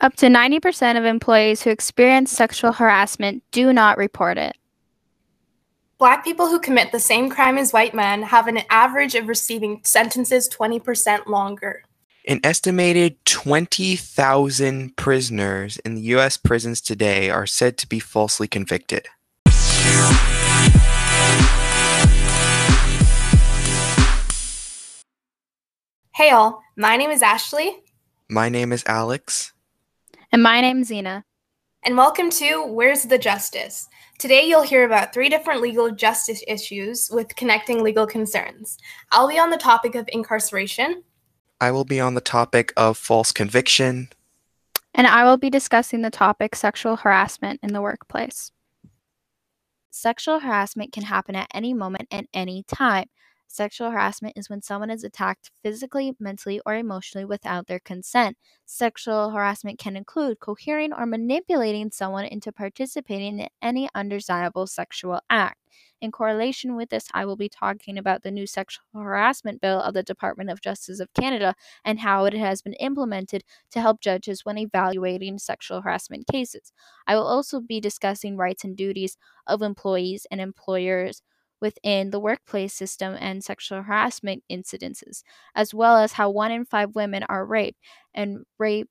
Up to 90% of employees who experience sexual harassment do not report it. Black people who commit the same crime as white men have an average of receiving sentences 20% longer. An estimated 20,000 prisoners in the U.S. prisons today are said to be falsely convicted. Hey all, my name is Ashley. My name is Alex. And my name's Zena. And welcome to Where's the Justice? Today you'll hear about three different legal justice issues with connecting legal concerns. I'll be on the topic of incarceration. I will be on the topic of false conviction. And I will be discussing the topic sexual harassment in the workplace. Sexual harassment can happen at any moment and any time. Sexual harassment is when someone is attacked physically, mentally, or emotionally without their consent. Sexual harassment can include coercing or manipulating someone into participating in any undesirable sexual act. In correlation with this, I will be talking about the new sexual harassment bill of the Department of Justice of Canada and how it has been implemented to help judges when evaluating sexual harassment cases. I will also be discussing rights and duties of employees and employers within the workplace system and sexual harassment incidences, as well as how one in five women are raped, and rape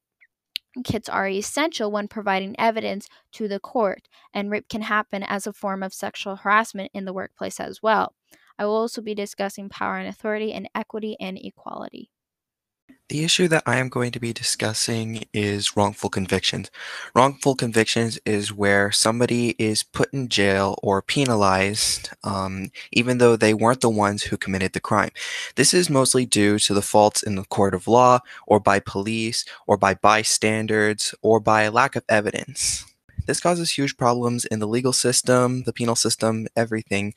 kits are essential when providing evidence to the court, and rape can happen as a form of sexual harassment in the workplace as well. I will also be discussing power and authority and equity and equality. The issue that I am going to be discussing is wrongful convictions. Wrongful convictions is where somebody is put in jail or penalized um, even though they weren't the ones who committed the crime. This is mostly due to the faults in the court of law or by police or by bystanders or by lack of evidence. This causes huge problems in the legal system, the penal system, everything,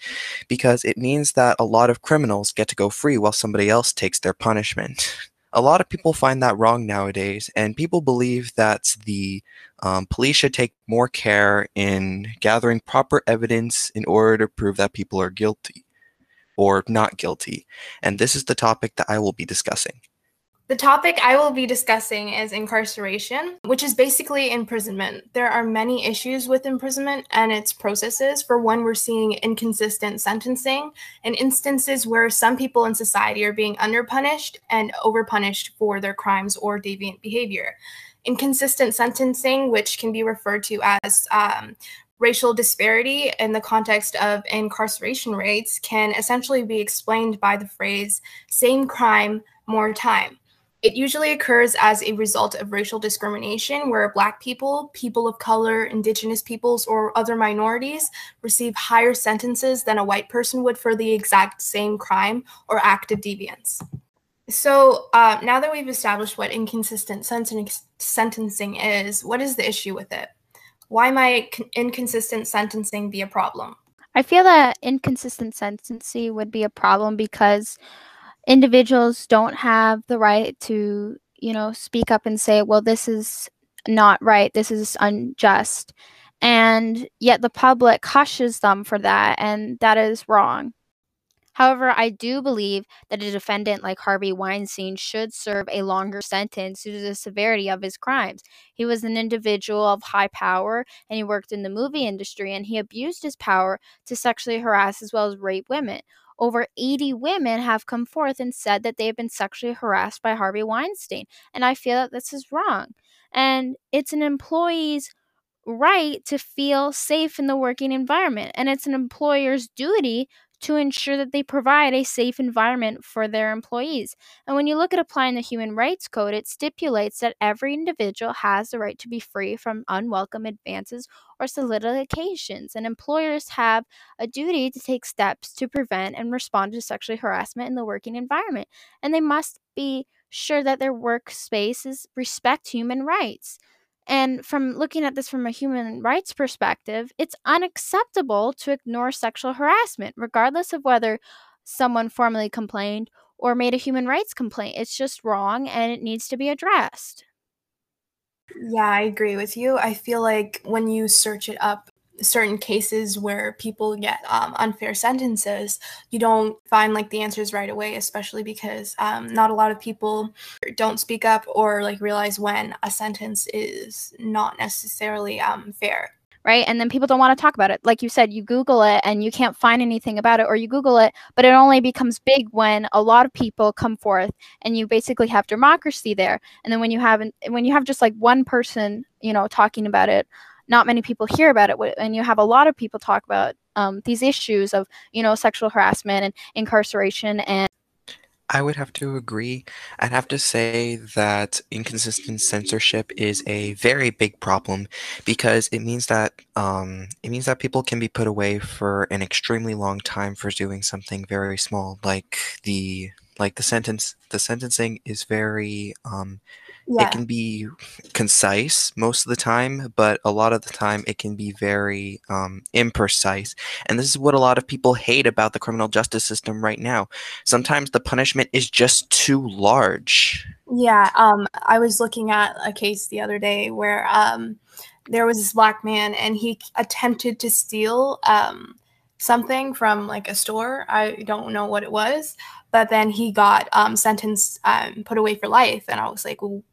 because it means that a lot of criminals get to go free while somebody else takes their punishment a lot of people find that wrong nowadays, and people believe that the um, police should take more care in gathering proper evidence in order to prove that people are guilty or not guilty. And this is the topic that I will be discussing. The topic I will be discussing is incarceration, which is basically imprisonment. There are many issues with imprisonment and its processes. For one, we're seeing inconsistent sentencing and instances where some people in society are being underpunished and overpunished for their crimes or deviant behavior. Inconsistent sentencing, which can be referred to as um, racial disparity in the context of incarceration rates, can essentially be explained by the phrase same crime, more time. It usually occurs as a result of racial discrimination, where Black people, people of color, Indigenous peoples, or other minorities receive higher sentences than a white person would for the exact same crime or act of deviance. So uh, now that we've established what inconsistent sentencing is, what is the issue with it? Why might inconsistent sentencing be a problem? I feel that inconsistent sentencing would be a problem because individuals don't have the right to, you know, speak up and say, well, this is not right, this is unjust. And yet the public hushes them for that, and that is wrong. However, I do believe that a defendant like Harvey Weinstein should serve a longer sentence due to the severity of his crimes. He was an individual of high power and he worked in the movie industry and he abused his power to sexually harass as well as rape women. Over 80 women have come forth and said that they have been sexually harassed by Harvey Weinstein. And I feel that this is wrong. And it's an employee's right to feel safe in the working environment. And it's an employer's duty to ensure that they provide a safe environment for their employees. And when you look at applying the Human Rights Code, it stipulates that every individual has the right to be free from unwelcome advances or solicitations, and employers have a duty to take steps to prevent and respond to sexual harassment in the working environment. And they must be sure that their workspaces respect human rights. And from looking at this from a human rights perspective, it's unacceptable to ignore sexual harassment, regardless of whether someone formally complained or made a human rights complaint. It's just wrong and it needs to be addressed. Yeah, I agree with you. I feel like when you search it up certain cases where people get um, unfair sentences, you don't find like the answers right away, especially because um, not a lot of people don't speak up or like realize when a sentence is not necessarily um, fair right? And then people don't want to talk about it. Like you said, you Google it and you can't find anything about it, or you Google it, but it only becomes big when a lot of people come forth and you basically have democracy there. And then when you have when you have just like one person, you know, talking about it, not many people hear about it. And you have a lot of people talk about um, these issues of, you know, sexual harassment and incarceration and I would have to agree. I'd have to say that inconsistent censorship is a very big problem because it means that um, it means that people can be put away for an extremely long time for doing something very small, like the like the sentence. The sentencing is very um, yeah. It can be concise most of the time, but a lot of the time it can be very um, imprecise. And this is what a lot of people hate about the criminal justice system right now. Sometimes the punishment is just too large. Yeah, um, I was looking at a case the other day where um, there was this black man and he attempted to steal um, something from like a store. I don't know what it was, but then he got um, sentenced, um, put away for life. And I was like, well,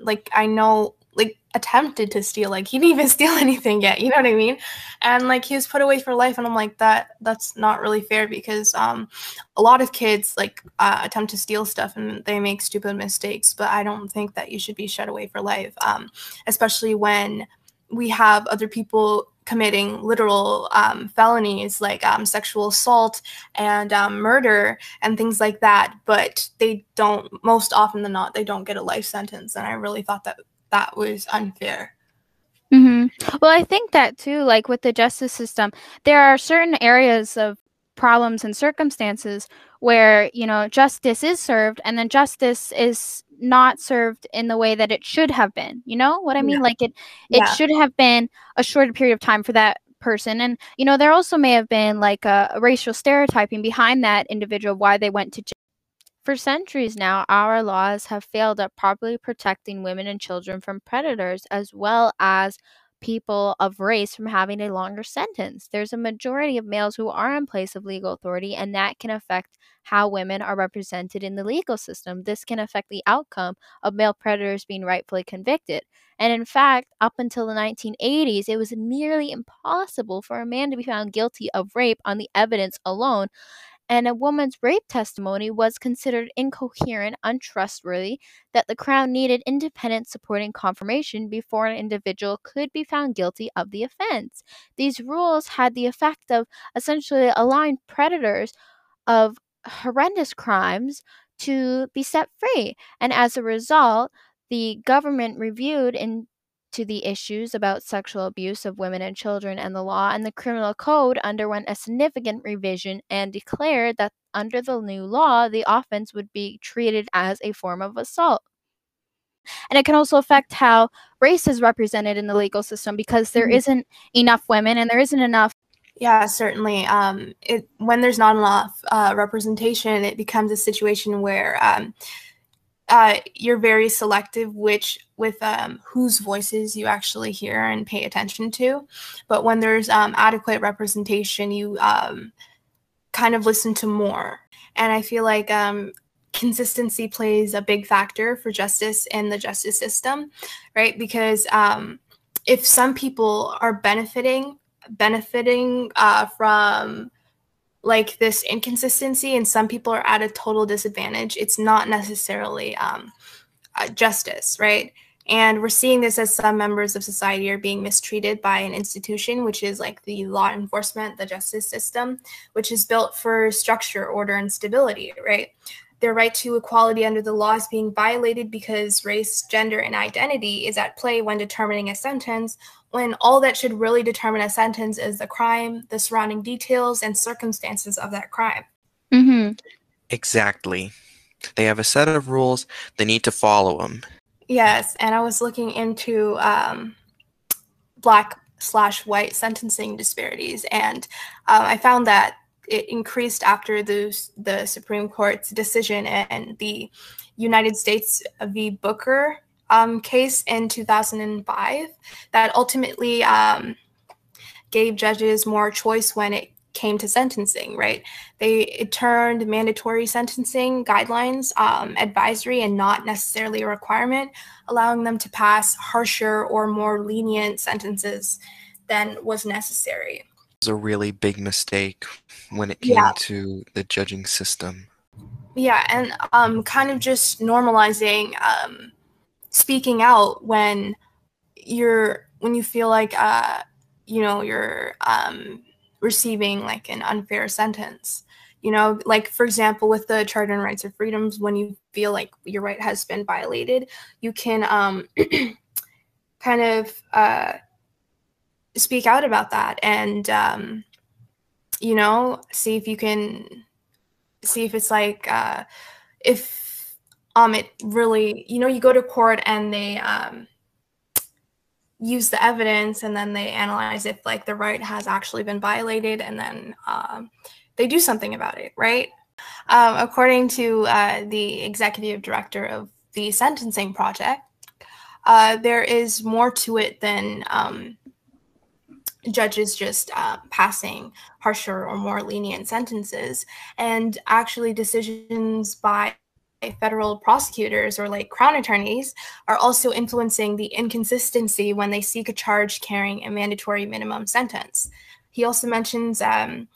like I know like attempted to steal like he didn't even steal anything yet you know what i mean? And like he was put away for life and i'm like that that's not really fair because um a lot of kids like uh, attempt to steal stuff and they make stupid mistakes but i don't think that you should be shut away for life um especially when we have other people committing literal um, felonies like um, sexual assault and um, murder and things like that but they don't most often than not they don't get a life sentence and i really thought that that was unfair mm-hmm. well i think that too like with the justice system there are certain areas of problems and circumstances where you know justice is served and then justice is not served in the way that it should have been you know what i mean yeah. like it it yeah. should have been a shorter period of time for that person and you know there also may have been like a, a racial stereotyping behind that individual why they went to jail for centuries now, our laws have failed at properly protecting women and children from predators as well as people of race from having a longer sentence. There's a majority of males who are in place of legal authority, and that can affect how women are represented in the legal system. This can affect the outcome of male predators being rightfully convicted. And in fact, up until the 1980s, it was nearly impossible for a man to be found guilty of rape on the evidence alone and a woman's rape testimony was considered incoherent, untrustworthy, that the Crown needed independent supporting confirmation before an individual could be found guilty of the offense. These rules had the effect of essentially allowing predators of horrendous crimes to be set free, and as a result, the government reviewed in to the issues about sexual abuse of women and children and the law, and the criminal code underwent a significant revision and declared that under the new law, the offense would be treated as a form of assault. And it can also affect how race is represented in the legal system because there mm-hmm. not enough women and there isn't enough yeah, certainly. Um, it, when there's not enough uh, representation, it becomes a situation where um, uh, you're very selective which with um, whose voices you actually hear and pay attention to. But when there's um, adequate representation you um, kind of listen to more. And i feel like um, consistency plays a big factor for justice in the justice system right? Because um, if some people are benefiting benefiting uh, from like this inconsistency and some people are at a total disadvantage it's not necessarily um, uh, justice right and we're seeing this as some members of society are being mistreated by an institution which is like the law enforcement the justice system which is built for structure order and stability right their right to equality under the law is being violated because race, gender, and identity is at play when determining a sentence, when all that should really determine a sentence is the crime, the surrounding details, and circumstances of that crime. Mm-hmm. Exactly. They have a set of rules, they need to follow them. Yes, and I was looking into um, black slash white sentencing disparities, and um, I found that it increased after the, the Supreme Court's decision and the United States v. Booker um, case in 2005 that ultimately um, gave judges more choice when it came to sentencing, right? They it turned mandatory sentencing guidelines um, advisory and not necessarily a requirement, allowing them to pass harsher or more lenient sentences than was necessary. It was a really big mistake when it came yeah. to the judging system. Yeah, and um, kind of just normalizing um, speaking out when you're when you feel like uh, you know you're um, receiving like an unfair sentence. You know like for example with the charter and rights of freedoms when you feel like your right has been violated you can um kind of uh speak out about that and um you know see if you can see if it's like uh if um it really you know you go to court and they um use the evidence and then they analyze if like the right has actually been violated and then um, they do something about it right? Um, according to uh, the executive director of the sentencing project uh, there is more to it than um, judges just uh, passing harsher or more lenient sentences. And actually decisions by federal prosecutors or like crown attorneys are also influencing the inconsistency when they seek a charge carrying a mandatory minimum sentence. He also mentions um,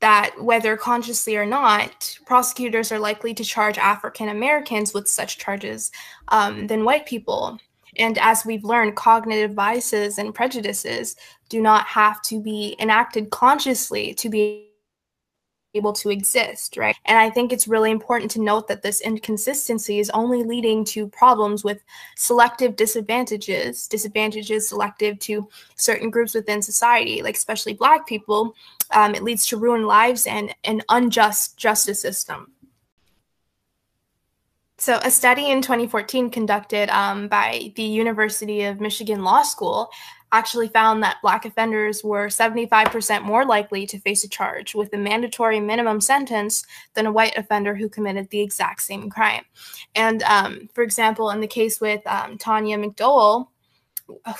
that whether consciously or not, prosecutors are likely to charge African Americans with such charges um, than white people. And as we've learned, cognitive biases and prejudices do not have to be enacted consciously to be able to exist, right? And I think it's really important to note that this inconsistency is only leading to problems with selective disadvantages, disadvantages selective to certain groups within society, like especially Black people. Um, it leads to ruined lives and an unjust justice system. So, a study in 2014 conducted um, by the University of Michigan Law School actually found that Black offenders were 75% more likely to face a charge with a mandatory minimum sentence than a white offender who committed the exact same crime. And um, for example, in the case with um, Tanya McDowell,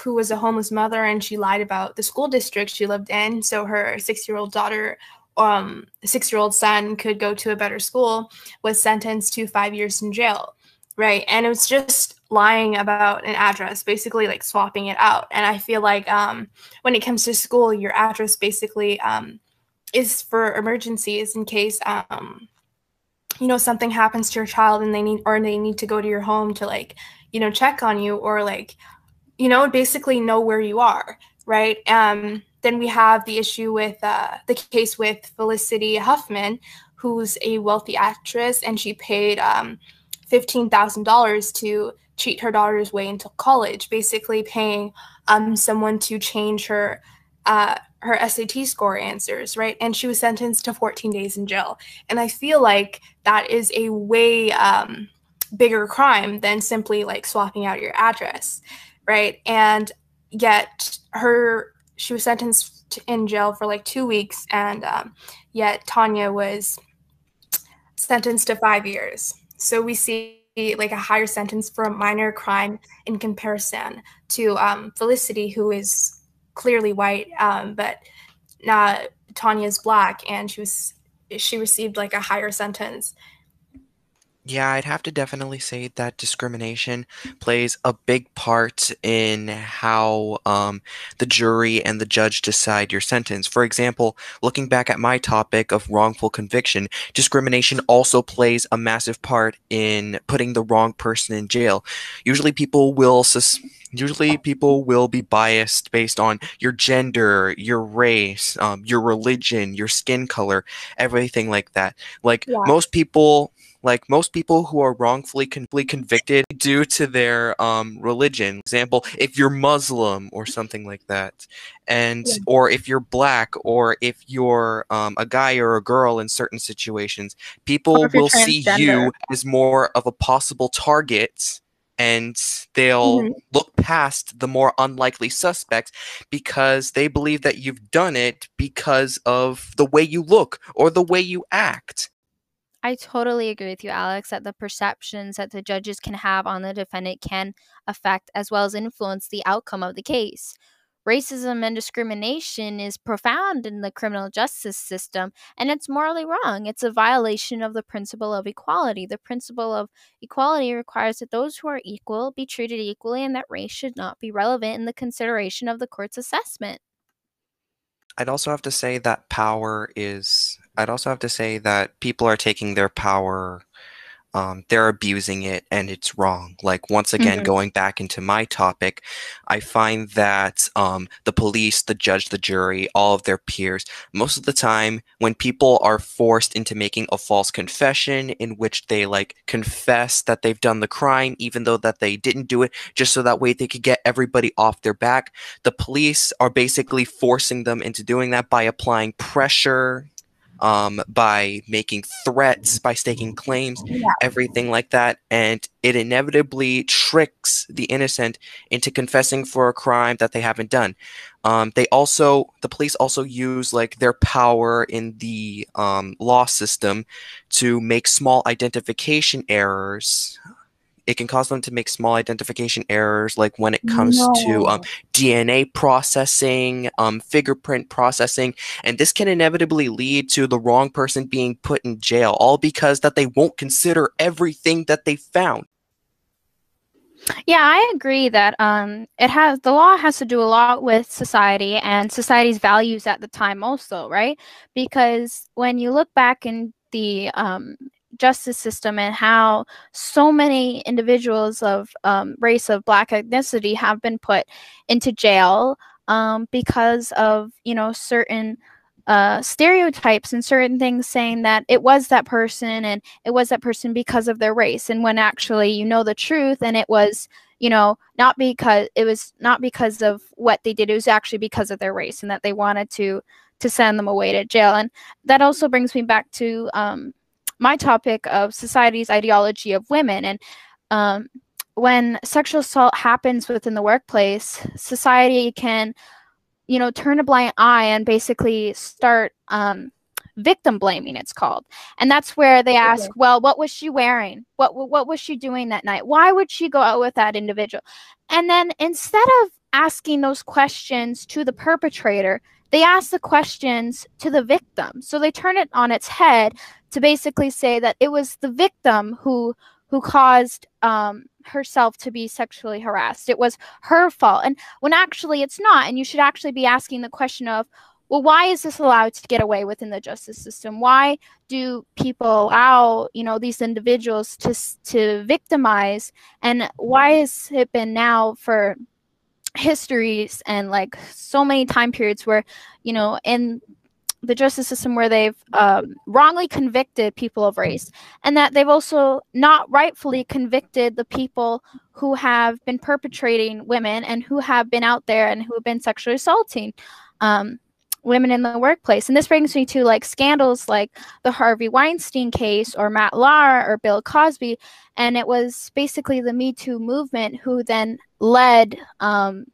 who was a homeless mother and she lied about the school district she lived in, so her six year old daughter um, six year old son could go to a better school, was sentenced to five years in jail. Right. And it was just lying about an address, basically like swapping it out. And I feel like um, when it comes to school, your address basically um, is for emergencies in case um, you know something happens to your child and they need or they need to go to your home to like you know check on you or like you know basically know where you are right um then we have the issue with uh, the case with felicity huffman who's a wealthy actress and she paid um, $15000 to cheat her daughter's way into college, basically paying um, someone to change her uh, her SAT score answers, right? And she was sentenced to 14 days in jail. And I feel like that is a way um, bigger crime than simply like swapping out your address, right? And yet her she was sentenced in jail for like two weeks, and um, yet Tanya was sentenced to five years. So we see like a higher sentence for a minor crime in comparison to um, Felicity, who is clearly white, um, but uh, Tanya's black, and she was she received like a higher sentence. Yeah, I'd have to definitely say that discrimination plays a big part in how um, the jury and the judge decide your sentence. For example, looking back at my topic of wrongful conviction, discrimination also plays a massive part in putting the wrong person in jail. Usually, people will sus- usually people will be biased based on your gender, your race, um, your religion, your skin color, everything like that. Like yeah. most people like most people who are wrongfully con- convicted due to their um, religion example if you're muslim or something like that and yeah. or if you're black or if you're um, a guy or a girl in certain situations people will see you as more of a possible target and they'll mm-hmm. look past the more unlikely suspects because they believe that you've done it because of the way you look or the way you act I totally agree with you, Alex, that the perceptions that the judges can have on the defendant can affect as well as influence the outcome of the case. racism and discrimination is profound in the criminal justice system and it's morally wrong. It's a violation of the principle of equality. The principle of equality requires that those who are equal be treated equally and that race should not be relevant in the consideration of the court's assessment. I'd also have to say that power is, I'd also have to say that people are taking their power um, they're abusing it and it's wrong. Like, once again, mm-hmm. going back into my topic, I find that um, the police, the judge, the jury, all of their peers, most of the time, when people are forced into making a false confession in which they like confess that they've done the crime, even though that they didn't do it, just so that way they could get everybody off their back, the police are basically forcing them into doing that by applying pressure um, by making threats, by staking claims, yeah. everything like that. And it inevitably tricks the innocent into confessing for a crime that they haven't done. Um, they also, the police also use like their power in the um, law system to make small identification errors it can cause them to make small identification errors, like when it comes no. to um, DNA processing, um, fingerprint processing, and this can inevitably lead to the wrong person being put in jail, all because that they won't consider everything that they found. Yeah, I agree that um, it has the law has to do a lot with society and society's values at the time, also, right? Because when you look back in the um, justice system and how so many individuals of um, race of black ethnicity have been put into jail um, because of you know certain uh, stereotypes and certain things saying that it was that person and it was that person because of their race. And when actually you know the truth and it was you know not because it was not because of what they did it was actually because of their race and that they wanted to to send them away to jail. And that also brings me back to um, my topic of society's ideology of women. And um, when sexual assault happens within the workplace, society can, you know, turn a blind eye and basically start um, victim blaming. It's called, and that's where they ask, okay. "Well, what was she wearing? What what was she doing that night? Why would she go out with that individual?" And then instead of asking those questions to the perpetrator, they ask the questions to the victim. So they turn it on its head to basically say that it was the victim who who caused um, herself to be sexually harassed. It was her fault, and when actually it's not. And you should actually be asking the question of, well, why is this allowed to get away within the justice system? Why do people allow you know these individuals to to victimize, and why has it been now for histories and like so many time periods where you know in the justice system where they've um, wrongly convicted people of race and that they've also not rightfully convicted the people who have been perpetrating women and who have been out there and who have been sexually assaulting um, women in the workplace. And this brings me to like scandals like the harvey weinstein case or matt lauer or bill cosby. And it was basically the me too movement who then led um,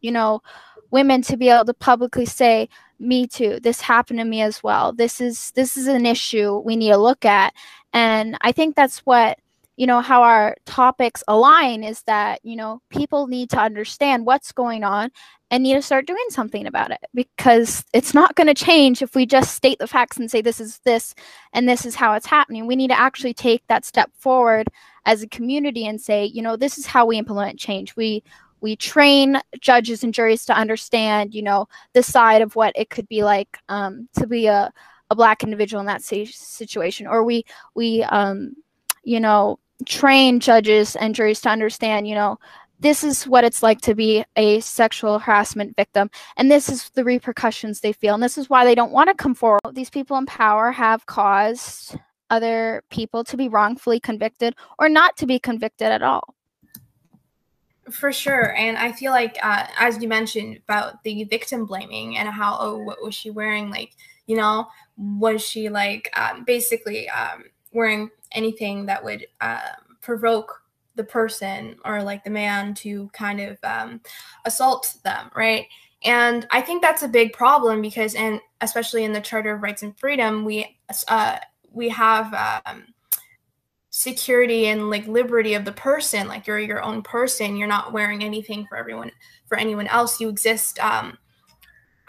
you know women to be able to publicly say me too this happened to me as well. This is this is an issue we need to look at. And i think that's what you know how our topics align is that you know people need to understand what's going on and need to start doing something about it because it's not going to change if we just state the facts and say this is this and this is how it's happening. We need to actually take that step forward as a community and say you know this is how we implement change. We we train judges and juries to understand, you know, the side of what it could be like um, to be a, a black individual in that situation, or we we um, you know train judges and juries to understand, you know, this is what it's like to be a sexual harassment victim, and this is the repercussions they feel, and this is why they don't want to come forward. These people in power have caused other people to be wrongfully convicted or not to be convicted at all. For sure. And I feel like, uh, as you mentioned about the victim blaming and how, oh, what was she wearing? Like, you know, was she like um, basically um, wearing anything that would uh, provoke the person or like the man to kind of um, assault them, right? And I think that's a big problem because, and especially in the Charter of Rights and Freedom, we uh, we have um, security and like liberty of the person like you're your own person you're not wearing anything for everyone for anyone else you exist um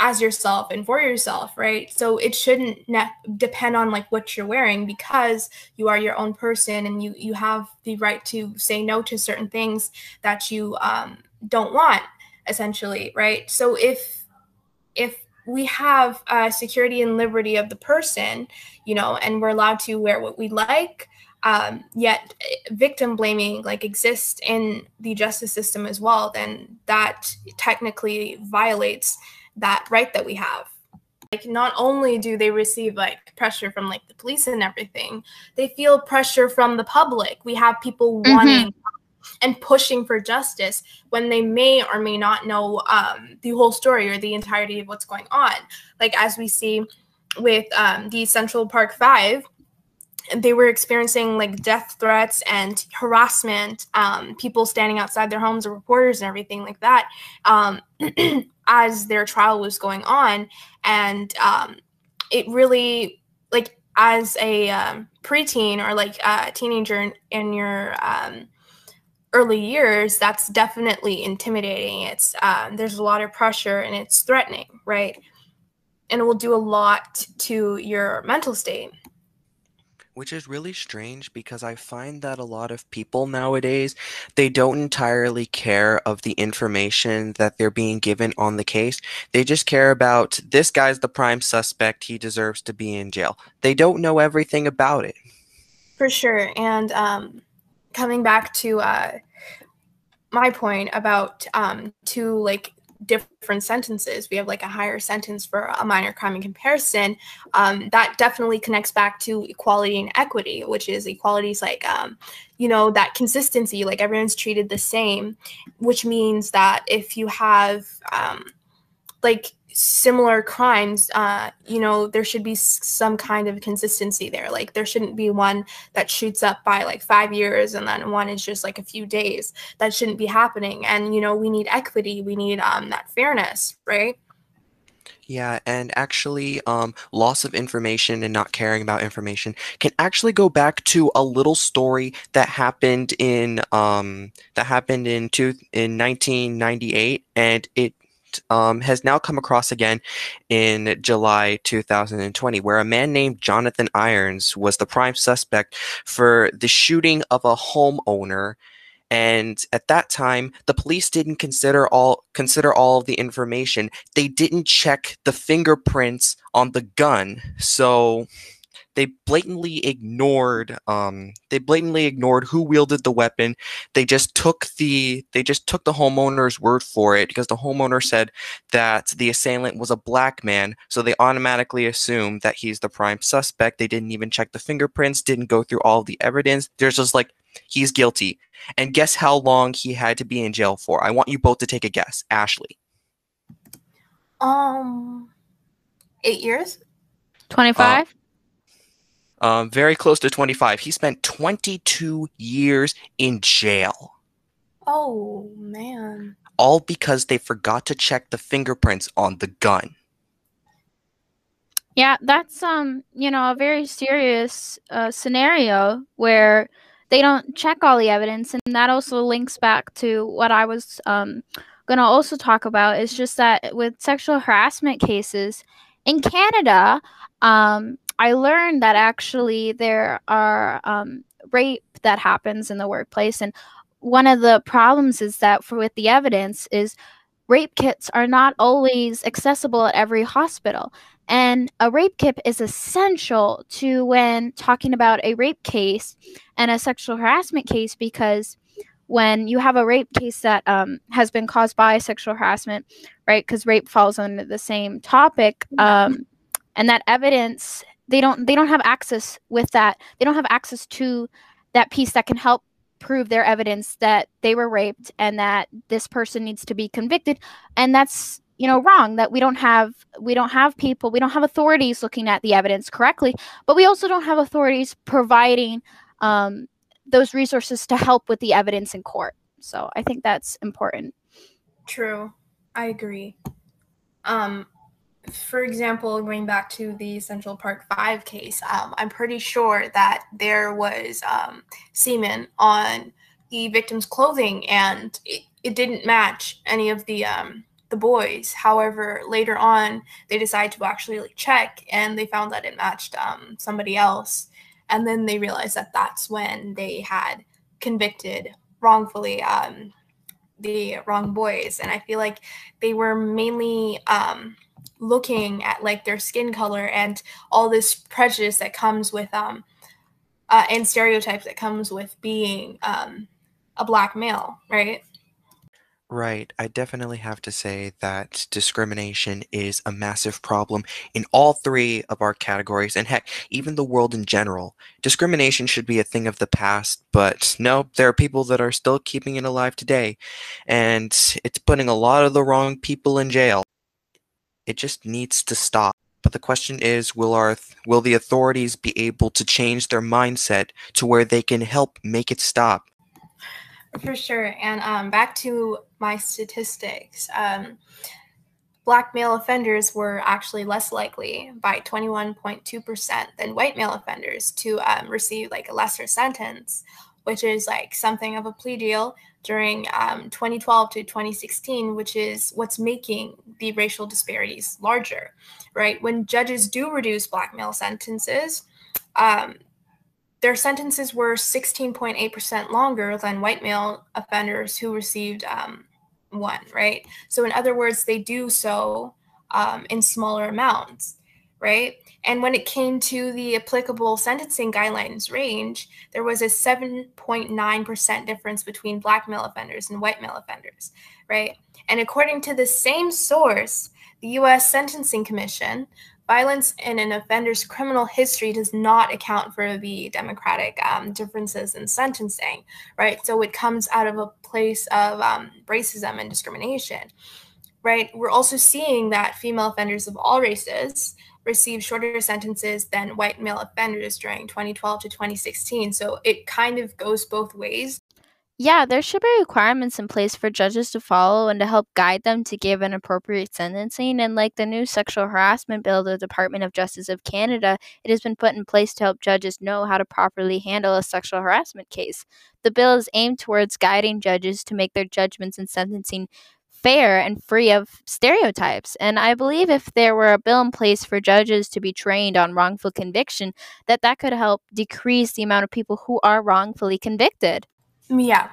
as yourself and for yourself right? So it shouldn't ne- depend on like what you're wearing because you are your own person and you you have the right to say no to certain things that you um don't want essentially right? So if if we have uh, security and liberty of the person you know and we're allowed to wear what we like um, yet victim blaming like exists in the justice system as well, then that technically violates that right that we have. Like not only do they receive like pressure from like the police and everything, they feel pressure from the public. We have people mm-hmm. wanting and pushing for justice when they may or may not know um, the whole story or the entirety of what's going on. Like as we see with um, the Central Park Five, they were experiencing like death threats and harassment, um, people standing outside their homes or reporters and everything like that um, as their trial was going on. And um, it really, like, as a um, preteen or like a teenager in, in your um, early years, that's definitely intimidating. It's um, there's a lot of pressure and it's threatening, right? And it will do a lot to your mental state. Which is really strange because I find that a lot of people nowadays, they don't entirely care of the information that they're being given on the case. They just care about this guy's the prime suspect, he deserves to be in jail. They don't know everything about it. For sure. And um, coming back to uh, my point about um, two like different sentences. We have like a higher sentence for a minor crime in comparison. Um, that definitely connects back to equality and equity, which is equality is like, um, you know, that consistency, like everyone's treated the same, which means that if you have um, like similar crimes, uh, you know, there should be some kind of consistency there. Like there shouldn't be one that shoots up by like five years and then one is just like a few days. That shouldn't be happening. And you know, we need equity. We need um, that fairness, right? Yeah, and actually, um, loss of information and not caring about information can actually go back to a little story that happened in um, that happened in two in 1998, and it um, has now come across again in July 2020, where a man named Jonathan Irons was the prime suspect for the shooting of a homeowner. And at that time, the police didn't consider all consider all of the information. They didn't check the fingerprints on the gun. So they blatantly ignored um, they blatantly ignored who wielded the weapon. They just took the they just took the homeowner's word for it because the homeowner said that the assailant was a black man so they automatically assumed that he's the prime suspect. They didn't even check the fingerprints didn't go through all of the evidence. There's just like he's guilty. And guess how long he had to be in jail for? I want you both to take a guess ashley. Um eight years. 25 uh, um, very close to 25. He spent 22 years in jail. Oh, man. All because they forgot to check the fingerprints on the gun. Yeah, that's um, you know, a very serious uh, scenario where they don't check all the evidence, and that also links back to what I was um gonna also talk about. Is just that with sexual harassment cases in Canada, um, I learned that actually there are um, rape that happens in the workplace, and one of the problems is that for with the evidence is rape kits are not always accessible at every hospital. And a rape kit is essential to when talking about a rape case and a sexual harassment case because when you have a rape case that um, has been caused by sexual harassment, right? Because rape falls under the same topic, um, and that evidence they don't they don't have access with that. They don't have access to that piece that can help prove their evidence that they were raped and that this person needs to be convicted. And that's you know wrong that we don't have we don't have people we don't have authorities looking at the evidence correctly but we also don't have authorities providing um, those resources to help with the evidence in court. So i think that's important. True. I agree. Um for example, going back to the Central Park Five case, um, I'm pretty sure that there was um, semen on the victim's clothing, and it, it didn't match any of the um, the boys. However, later on, they decided to actually like, check, and they found that it matched um, somebody else, and then they realized that that's when they had convicted wrongfully um, the wrong boys, and I feel like they were mainly um, looking at like their skin color and all this prejudice that comes with um uh, and stereotypes that comes with being um a black male, right? Right. I definitely have to say that discrimination is a massive problem in all three of our categories, and heck, even the world in general. Discrimination should be a thing of the past, but no, there are people that are still keeping it alive today, and it's putting a lot of the wrong people in jail. It just needs to stop. But the question is, will our will the authorities be able to change their mindset to where they can help make it stop? For sure. And um, back to my statistics. Um, black male offenders were actually less likely by 21.2% than white male offenders to um, receive like a lesser sentence, which is like something of a plea deal during um, 2012 to 2016, which is what's making the racial disparities larger, right? When judges do reduce black male sentences, um, their sentences were 16.8% longer than white male offenders who received um, one, right? So, in other words, they do so um, in smaller amounts, right? And when it came to the applicable sentencing guidelines range, there was a 7.9% difference between black male offenders and white male offenders, right? And according to the same source, the US Sentencing Commission violence in an offender's criminal history does not account for the democratic um, differences in sentencing, right? So it comes out of a place of um, racism and discrimination, right? We're also seeing that female offenders of all races receive shorter sentences than white male offenders during 2012 to 2016. So it kind of goes both ways. Yeah, there should be requirements in place for judges to follow and to help guide them to give an appropriate sentencing. And like the new sexual harassment bill, the Department of Justice of Canada, it has been put in place to help judges know how to properly handle a sexual harassment case. The bill is aimed towards guiding judges to make their judgments and sentencing fair and free of stereotypes. And I believe if there were a bill in place for judges to be trained on wrongful conviction, that that could help decrease the amount of people who are wrongfully convicted. Yeah.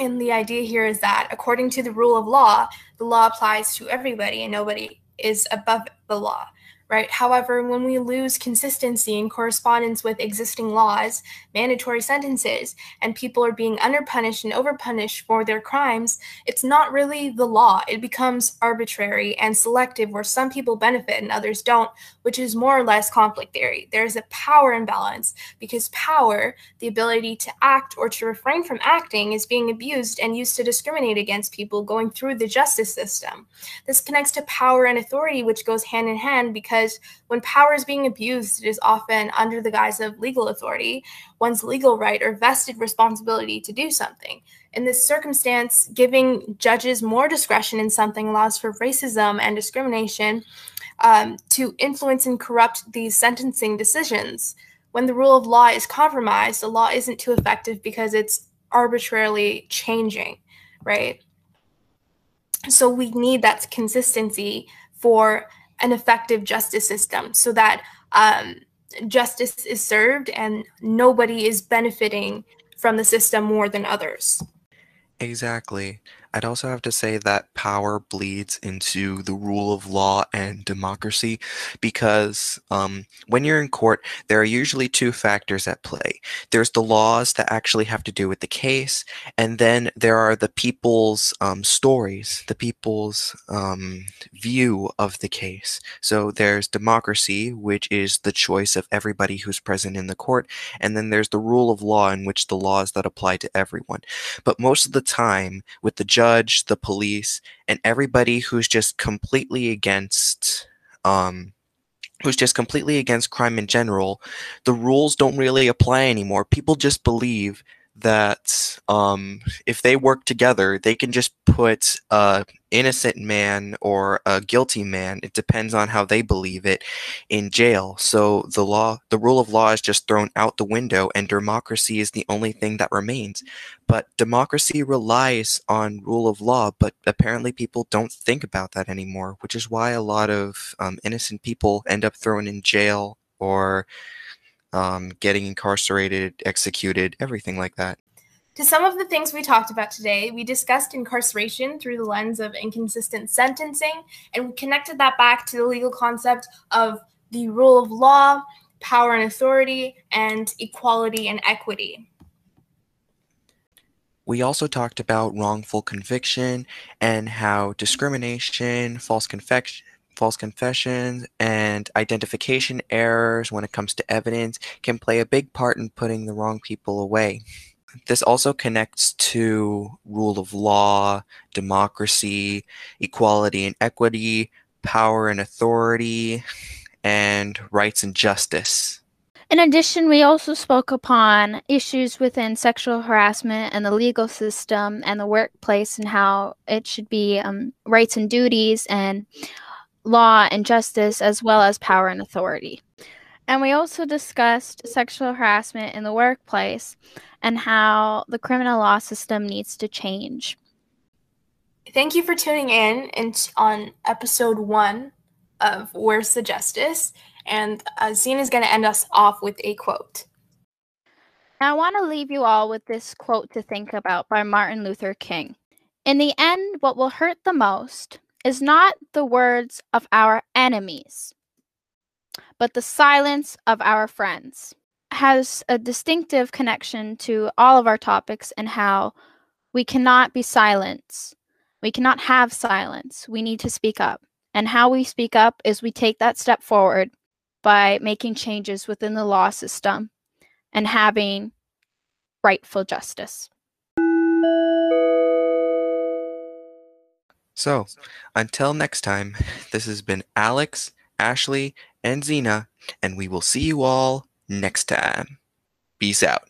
And the idea here is that according to the rule of law, the law applies to everybody and nobody is above the law right? However, when we lose consistency in correspondence with existing laws, mandatory sentences, and people are being underpunished and overpunished for their crimes, it's not really the law. It becomes arbitrary and selective where some people benefit and others don't, which is more or less conflict theory. There's a power imbalance because power, the ability to act or to refrain from acting, is being abused and used to discriminate against people going through the justice system. This connects to power and authority, which goes hand in hand because because when power is being abused, it is often under the guise of legal authority, one's legal right or vested responsibility to do something. In this circumstance, giving judges more discretion in something allows for racism and discrimination um, to influence and corrupt these sentencing decisions. When the rule of law is compromised, the law isn't too effective because it's arbitrarily changing, right? So we need that consistency for an effective justice system so that um, justice is served and nobody is benefiting from the system more than others. Exactly. I'd also have to say that power bleeds into the rule of law and democracy because um, when you're in court, there are usually two factors at play. There's the laws that actually have to do with the case, and then there are the people's um, stories, the people's um, view of the case. So there's democracy, which is the choice of everybody who's present in the court, and then there's the rule of law, in which the laws that apply to everyone. But most of the time, with the judge judge, the police, and everybody who's just completely against um, who's just completely against crime in general, the rules don't really apply anymore. People just believe that um, if they work together, they can just put a innocent man or a guilty man, it depends on how they believe it, in jail. So the law, the rule of law is just thrown out the window and democracy is the only thing that remains. But democracy relies on rule of law, but apparently people don't think about that anymore, which is why a lot of um, innocent people end up thrown in jail or um, getting incarcerated, executed, everything like that. To some of the things we talked about today, we discussed incarceration through the lens of inconsistent sentencing, and we connected that back to the legal concept of the rule of law, power and authority, and equality and equity. We also talked about wrongful conviction and how discrimination, false confession, false confessions and identification errors when it comes to evidence can play a big part in putting the wrong people away. This also connects to rule of law, democracy, equality and equity, power and authority, and rights and justice. In addition, we also spoke upon issues within sexual harassment and the legal system and the workplace and how it should be um, rights and duties and law and justice, as well as power and authority. And we also discussed sexual harassment in the workplace and how the criminal law system needs to change. Thank you for tuning in on episode one of Where's the Justice? And uh, Zena is going to end us off with a quote. Now, I want to leave you all with this quote to think about by Martin Luther King. In the end, what will hurt the most is not the words of our enemies, but the silence of our friends. Has a distinctive connection to all of our topics and how we cannot be silent. We cannot have silence. We need to speak up. And how we speak up is we take that step forward by making changes within the law system and having rightful justice. So, until next time, this has been Alex, Ashley, and Zena, and we will see you all next time. Peace out.